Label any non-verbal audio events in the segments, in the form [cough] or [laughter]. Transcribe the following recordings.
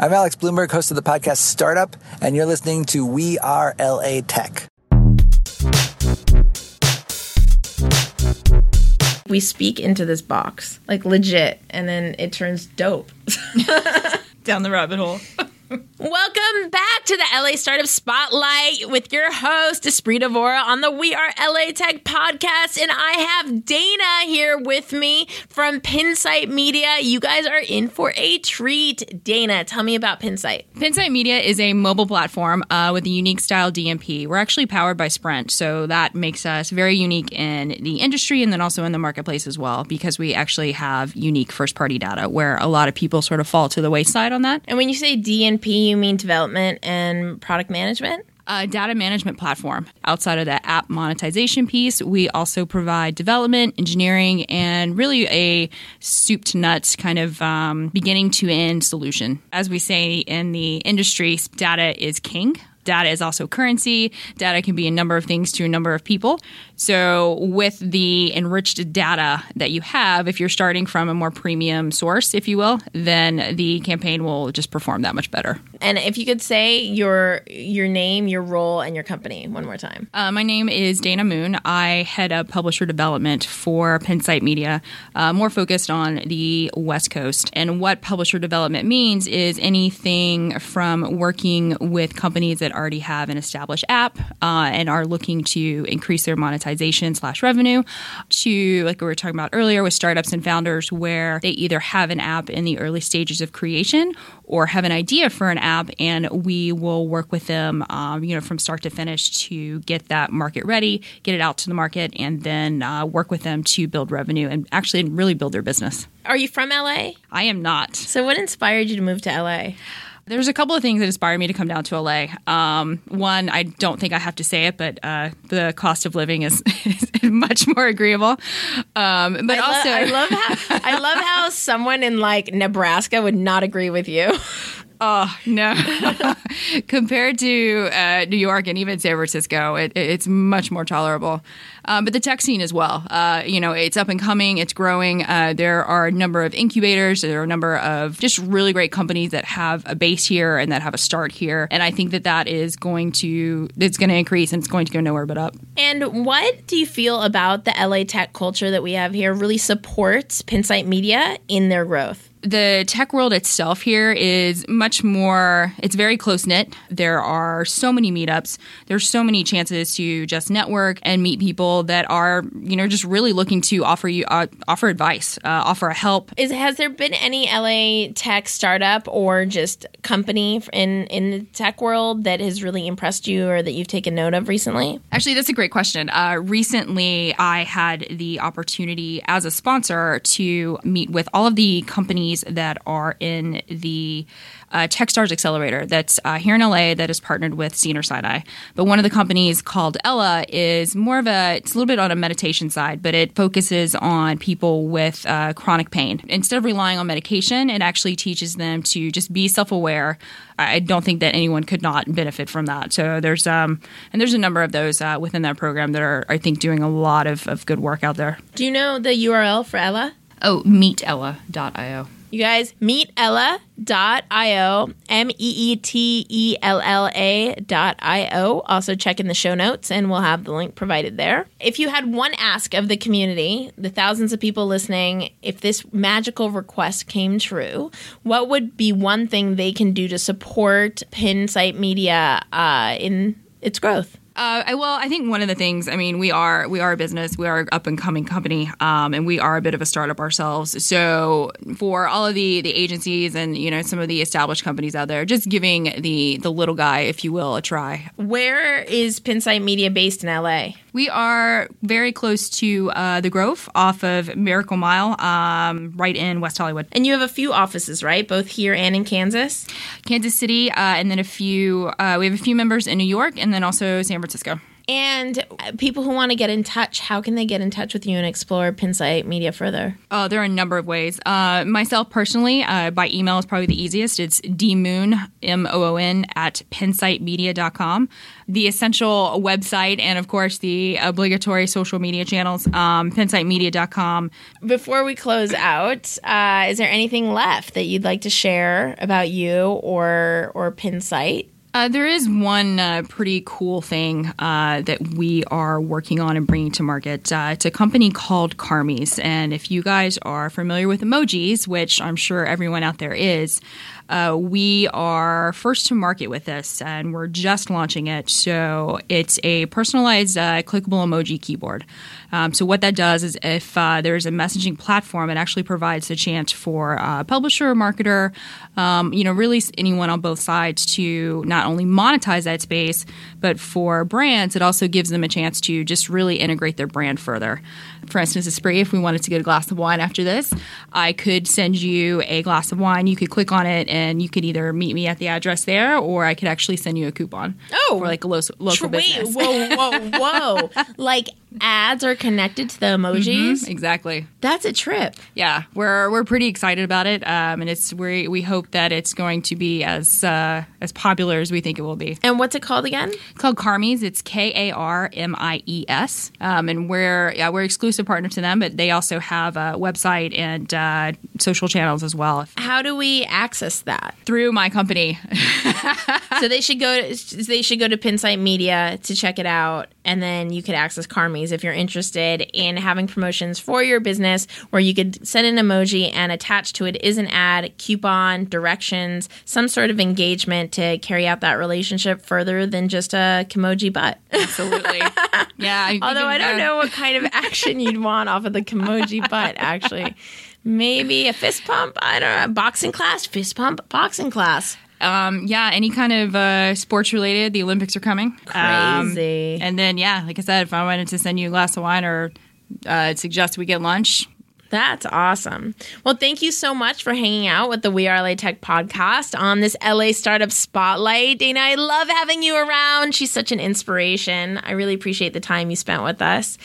I'm Alex Blumberg, host of the podcast Startup, and you're listening to We Are LA Tech. We speak into this box, like legit, and then it turns dope. [laughs] Down the rabbit hole. [laughs] Welcome back to the LA Startup Spotlight with your host, Espree Devora, on the We Are LA Tech podcast. And I have Dayna here with me from Pinsight Media. You guys are in for a treat. Dayna, tell me about Pinsight. Pinsight Media is a mobile platform uh, with a unique style DMP. We're actually powered by Sprint, so that makes us very unique in the industry and then also in the marketplace as well because we actually have unique first party data where a lot of people sort of fall to the wayside on that. And when you say DNP, you mean development and product management? a data management platform. Outside of the app monetization piece, we also provide development, engineering, and really a soup to nuts kind of um, beginning to end solution. As we say in the industry, data is king. Data is also currency. Data can be a number of things to a number of people. So, with the enriched data that you have, if you're starting from a more premium source, if you will, then the campaign will just perform that much better. And if you could say your your name, your role, and your company one more time. Uh, my name is Dayna Moon. I head up publisher development for Pinsight Media, uh, more focused on the West Coast. And what publisher development means is anything from working with companies that already have an established app uh, and are looking to increase their monetization slash revenue to like we were talking about earlier with startups and founders where they either have an app in the early stages of creation or have an idea for an app and we will work with them um, you know from start to finish to get that market ready get it out to the market and then uh, work with them to build revenue and actually really build their business Are you from LA? i am not So, what inspired you to move to LA? There's a couple of things that inspired me to come down to LA. Um, one, I don't think I have to say it, but uh, the cost of living is, [laughs] is much more agreeable. Um, but I lo- also, I love how I love how [laughs] someone in like Nebraska would not agree with you. Oh no! [laughs] Compared to uh, New York and even San Francisco, it, it's much more tolerable. Um, but the tech scene as well. Uh, you know, it's up and coming. It's growing. Uh, there are a number of incubators. There are a number of just really great companies that have a base here and that have a start here. And I think that that is going to it's going to increase and it's going to go nowhere but up. And what do you feel about the LA tech culture that we have here really supports Pinsight Media in their growth? the tech world itself here is much more it's very close knit there are so many meetups there's so many chances to just network and meet people that are you know just really looking to offer you uh, offer advice uh, offer help Is has there been any LA tech startup or just company in in the tech world that has really impressed you or that you've taken note of recently? Actually, that's a great question. Uh, recently, I had the opportunity as a sponsor to meet with all of the companies that are in the uh, TechStars Accelerator that's uh, here in LA that is partnered with Cedars-Sinai. But one of the companies called Ella is more of a, it's a little bit on a meditation side, but it focuses on people with uh, chronic pain. Instead of relying on medication, it actually teaches them to just be self aware. I don't think that anyone could not benefit from that. So there's, um, and there's a number of those uh, within that program that are, I think, doing a lot of, of good work out there. Do you know the URL for Ella? Oh, meetella.io. You guys, meetella.io, M E E T E L L A dot I-O. Also check in the show notes and we'll have the link provided there. If you had one ask of the community, the thousands of people listening, if this magical request came true, what would be one thing they can do to support Pinsight Media uh, in its growth? Uh, I, well, I think one of the things. I mean, we are we are a business. We are an up and coming company, um, and we are a bit of a startup ourselves. So, for all of the the agencies and you know some of the established companies out there, just giving the the little guy, if you will, a try. Where is Pinsight Media based in LA? We are very close to uh, the Grove, off of Miracle Mile, um, right in West Hollywood, And you have a few offices, right? Both here and in Kansas. Kansas City, uh, and then a few. Uh, we have a few members in New York, and then also San Francisco. Francisco. And uh, people who want to get in touch, how can they get in touch with you and explore Pinsight Media further? Oh, there are a number of ways. Uh, myself personally, uh, by email is probably the easiest. It's dmoon, M O O N, at pinsightmedia.com. The essential website, and of course, the obligatory social media channels, um, pinsightmedia.com. Before we close out, uh, is there anything left that you'd like to share about you or, or Pinsight? Uh, there is one uh, pretty cool thing uh, that we are working on and bringing to market. Uh, it's a company called Karmies. And if you guys are familiar with emojis, which I'm sure everyone out there is, uh, we are first to market with this and we're just launching it. So it's a personalized uh, clickable emoji keyboard. Um, so what that does is if uh, there's a messaging platform, it actually provides a chance for a publisher, marketer, um, you know, really anyone on both sides to not only monetize that space, but for brands, it also gives them a chance to just really integrate their brand further. For instance, Espree, if we wanted to get a glass of wine after this, I could send you a glass of wine. You could click on it and you could either meet me at the address there or I could actually send you a coupon. Oh. For like a lo- local Wait, business. whoa, whoa, whoa. [laughs] like ads are connected to the emojis? Exactly. That's a trip. Yeah, we're we're pretty excited about it, um, and it's we we hope that it's going to be as uh, as popular as we think it will be. And what's it called again? It's called Karmies. It's K A R M I E S, um, and we're yeah we're exclusive partner to them, but they also have a website and uh, social channels as well How do we access that? through my company. [laughs] so they should go to, they should go to Pinsight Media to check it out and then you could access Karmies if you're interested in having promotions for your business where you could send an emoji and attached to it is an ad, coupon, directions, some sort of engagement to carry out that relationship further than just a Kimoji butt. Absolutely. [laughs] yeah. I Although I don't uh, know what kind of action you'd want off of the Kimoji [laughs] butt actually. Maybe a fist pump, I don't know, boxing class, fist pump, boxing class. Um, yeah, any kind of uh, sports related. The Olympics are coming. Um, Crazy. and then, yeah, like I said, if I wanted to send you a glass of wine or uh, suggest we get lunch, That's awesome. Well, thank you so much for hanging out with the We Are LA Tech podcast on this LA Startup Spotlight. Dayna, I love having you around. She's such an inspiration. I really appreciate the time you spent with us.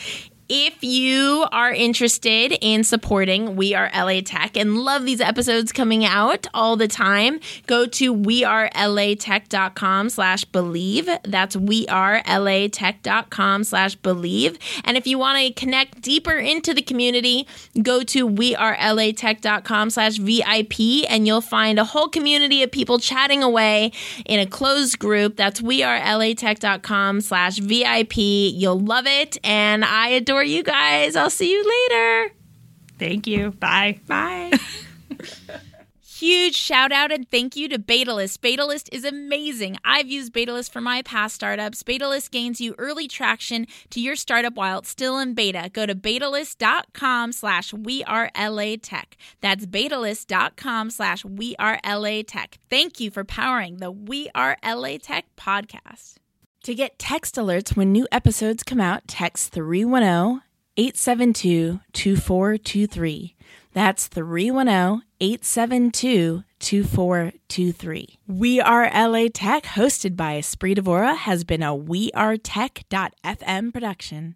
If you are interested in supporting We Are LA Tech and love these episodes coming out all the time, go to wearelatech.com slash believe. That's wearelatech.com slash believe. And if you want to connect deeper into the community, go to wearelatech.com slash VIP and you'll find a whole community of people chatting away in a closed group. That's wearelatech.com slash VIP. You'll love it. And I adore you guys. I'll see you later. thank you. Bye. Bye. [laughs] Huge shout out and thank you to Betalist. Betalist is amazing. I've used Betalist for my past startups. Betalist gains you early traction to your startup while it's still in beta. Go to betalist.com slash we are LA Tech. That's betalist.com slash we are LA Tech. Thank you for powering the We Are LA Tech podcast. To get text alerts when new episodes come out, text 310 872 2423. That's 310 872 2423. We Are LA Tech, hosted by Espree Devora, has been a We Are wearetech.fm production.